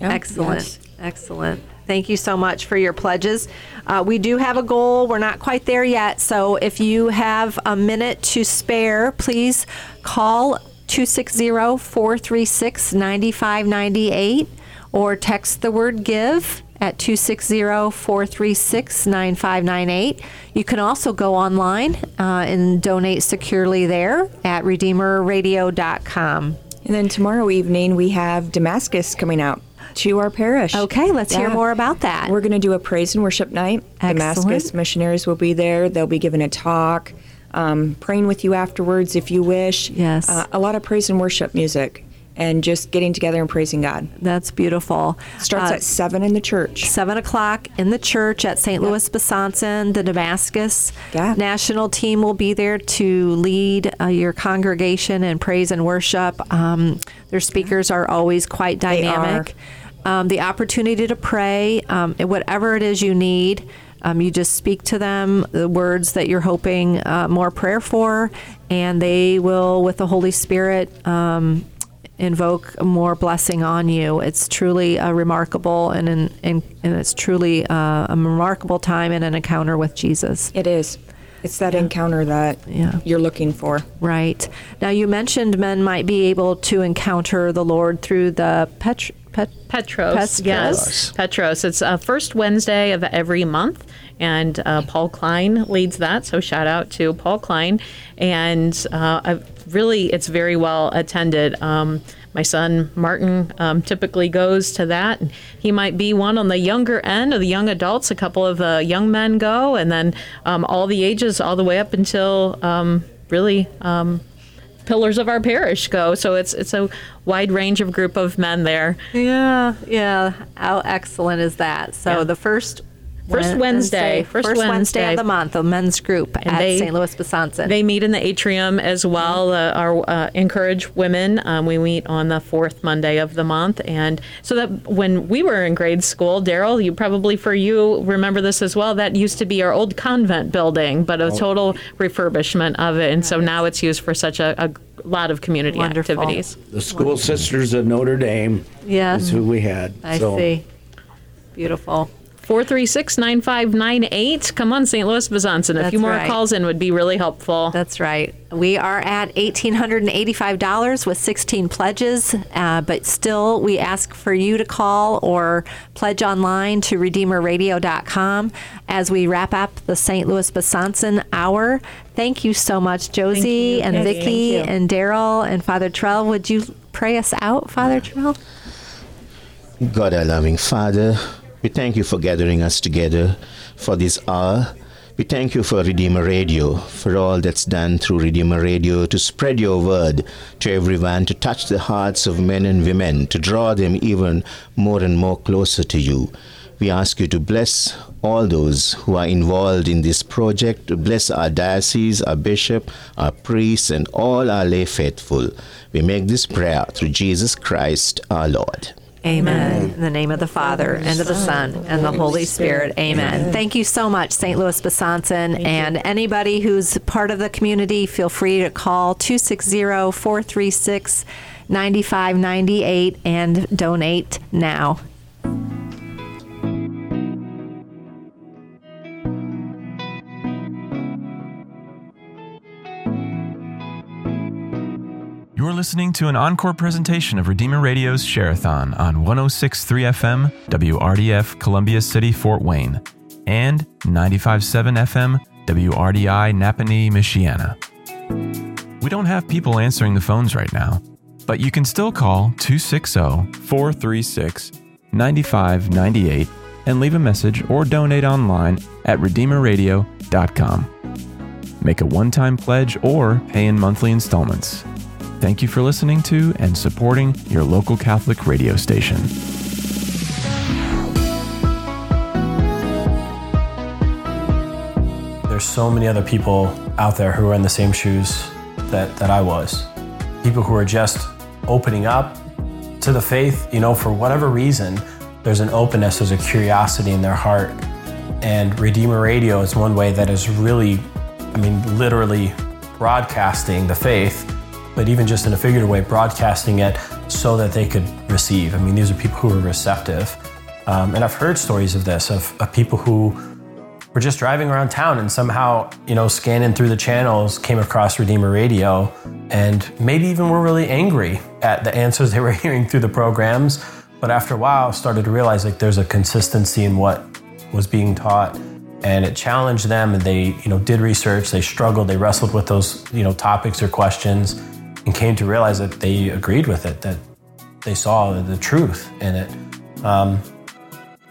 Excellent. Excellent. Thank you so much for your pledges. Uh, we do have a goal. We're not quite there yet. So if you have a minute to spare, please call 260 436 9598 or text the word give at 260 436 9598. You can also go online uh, and donate securely there at redeemerradio.com. And then tomorrow evening we have Damascus coming out to our parish. Okay, let's hear more about that. We're going to do a praise and worship night. Damascus missionaries will be there. They'll be giving a talk, um, praying with you afterwards if you wish. Yes. Uh, a lot of praise and worship music and just getting together and praising God. That's beautiful. Starts Uh, at 7 in the church. Seven o'clock in the church at St. Louis Besançon. The Damascus national team will be there to lead uh, your congregation in praise and worship. Um, their speakers are always quite dynamic. Um, the opportunity to pray, um, whatever it is you need. Um, you just speak to them the words that you're hoping uh, more prayer for, and they will, with the Holy Spirit, um, invoke more blessing on you. It's truly a remarkable and an, and, and it's truly uh, a remarkable time and an encounter with Jesus. It is. It's that encounter that you're looking for. Right. Now you mentioned men might be able to encounter the Lord through the Pet- Pet- Petros, Petros. yes, Petros. It's uh, first Wednesday of every month, and uh, Paul Klein leads that. So shout out to Paul Klein, and uh, I really, it's very well attended. Um, my son Martin um, typically goes to that. And he might be one on the younger end of the young adults. A couple of the young men go, and then um, all the ages, all the way up until um, really um, pillars of our parish go. So it's it's a wide range of group of men there. Yeah, yeah. How excellent is that? So Yeah. the first First Wednesday, first Wednesday Wednesday. of the month, a men's group And at they- St. Louis Besançon. They meet in the atrium as well. Uh, our uh, encourage women. Um, we meet on the fourth Monday of the month, and so that when we were in grade school, Daryl, you probably for you remember this as well. That used to be our old convent building, but a Oh. total refurbishment of it, and so now it's used for such a, a lot of community Wonderful. activities. The School Sisters of Notre Dame Yes. is who we had. I So, see. Beautiful. 436 9598. Come on, St. Louis Besançon. A That's few more right. calls in would be really helpful. That's right. We are at $1,885 with 16 pledges, uh, but still, we ask for you to call or pledge online to RedeemerRadio.com as we wrap up the St. Louis Besançon Hour. Thank you so much, Josie and Yes, Vicki and Daryl and Father Trell. Would you pray us out, Father Trell? God, our loving Father, we thank you for gathering us together for this hour. We thank you for Redeemer Radio, for all that's done through Redeemer Radio to spread your word to everyone, to touch the hearts of men and women, to draw them even more and more closer to you. We ask you to bless all those who are involved in this project, to bless our diocese, our bishop, our priests, and all our lay faithful. We make this prayer through Jesus Christ our Lord. Amen. In the name of the Father, and of the Son, and the Holy Spirit. Amen. Thank you so much, St. Louis Besançon. And anybody who's part of the community, feel free to call 260 436 9598 and donate now. You're listening to an encore presentation of Redeemer Radio's Share-a-thon on 106.3 FM, WRDF, Columbia City, Fort Wayne, and 95.7 FM, WRDI, Nappanee, Michiana. We don't have people answering the phones right now, but you can still call 260-436-9598 and leave a message or donate online at redeemerradio.com. make a one time pledge, or pay in monthly installments. Thank you for listening to and supporting your local Catholic radio station. There's so many other people out there who are in the same shoes that, that I was. People who are just opening up to the faith, you know, for whatever reason, there's an openness, there's a curiosity in their heart. And Redeemer Radio is one way that is really, I mean, literally broadcasting the faith, but even just in a figurative way, broadcasting it so that they could receive. I mean, these are people who are receptive. Um, and I've heard stories of this, of, of people who were just driving around town and somehow, you know, scanning through the channels, came across Redeemer Radio, and maybe even were really angry at the answers they were hearing through the programs. But after a while, started to realize like there's a consistency in what was being taught, and it challenged them. And they, you know, did research. They struggled. They wrestled with those, you know, topics or questions, and came to realize that they agreed with it. That they saw the truth in it. Um,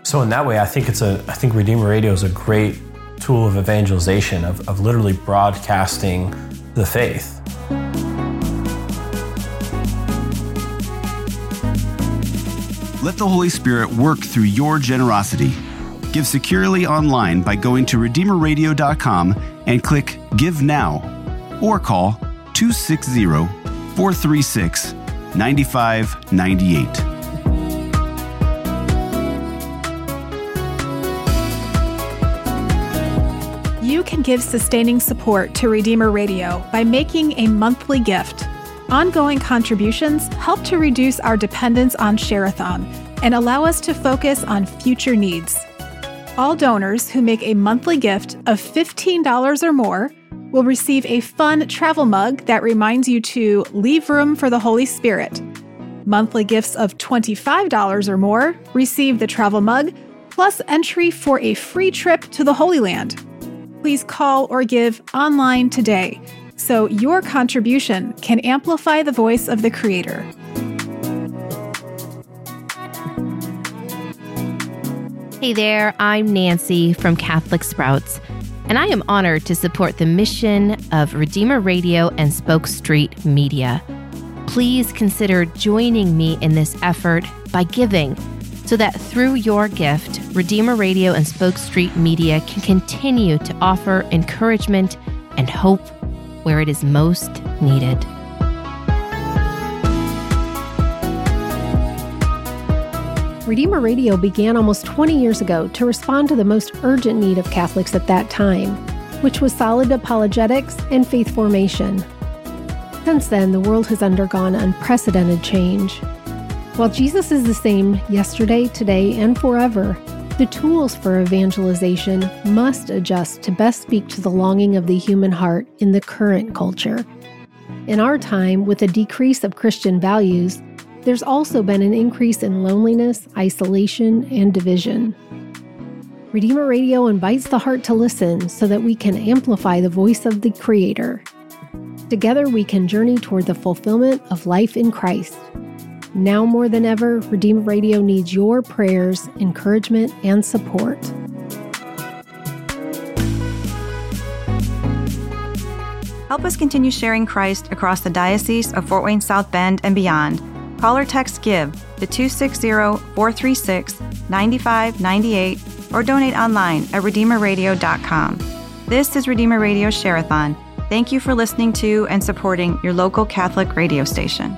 so in that way, I think it's a I think Redeemer Radio is a great tool of evangelization of, of literally broadcasting the faith. Let the Holy Spirit work through your generosity. Give securely online by going to RedeemerRadio.com and click Give Now or call 260 436 9598. You can give sustaining support to Redeemer Radio by making a monthly gift. Ongoing contributions help to reduce our dependence on Share-a-thon and allow us to focus on future needs. All donors who make a monthly gift of $15 or more will receive a fun travel mug that reminds you to leave room for the Holy Spirit. Monthly gifts of $25 or more receive the travel mug plus entry for a free trip to the Holy Land. Please call or give online today so your contribution can amplify the voice of the Creator. Hey there, I'm Nancy from Catholic Sprouts, and I am honored to support the mission of Redeemer Radio and Spoke Street Media. Please consider joining me in this effort by giving so that through your gift, Redeemer Radio and Spoke Street Media can continue to offer encouragement and hope where it is most needed. Redeemer Radio began almost 20 years ago to respond to the most urgent need of Catholics at that time, which was solid apologetics and faith formation. Since then, the world has undergone unprecedented change. While Jesus is the same yesterday, today, and forever, the tools for evangelization must adjust to best speak to the longing of the human heart in the current culture. In our time, with a decrease of Christian values, there's also been an increase in loneliness, isolation, and division. Redeemer Radio invites the heart to listen so that we can amplify the voice of the Creator. Together, we can journey toward the fulfillment of life in Christ. Now more than ever, Redeemer Radio needs your prayers, encouragement, and support. Help us continue sharing Christ across the Diocese of Fort Wayne South Bend and beyond. Call or text GIVE to 260 436 9598 or donate online at RedeemerRadio.com. This is Redeemer Radio Share-a-thon. Thank you for listening to and supporting your local Catholic radio station.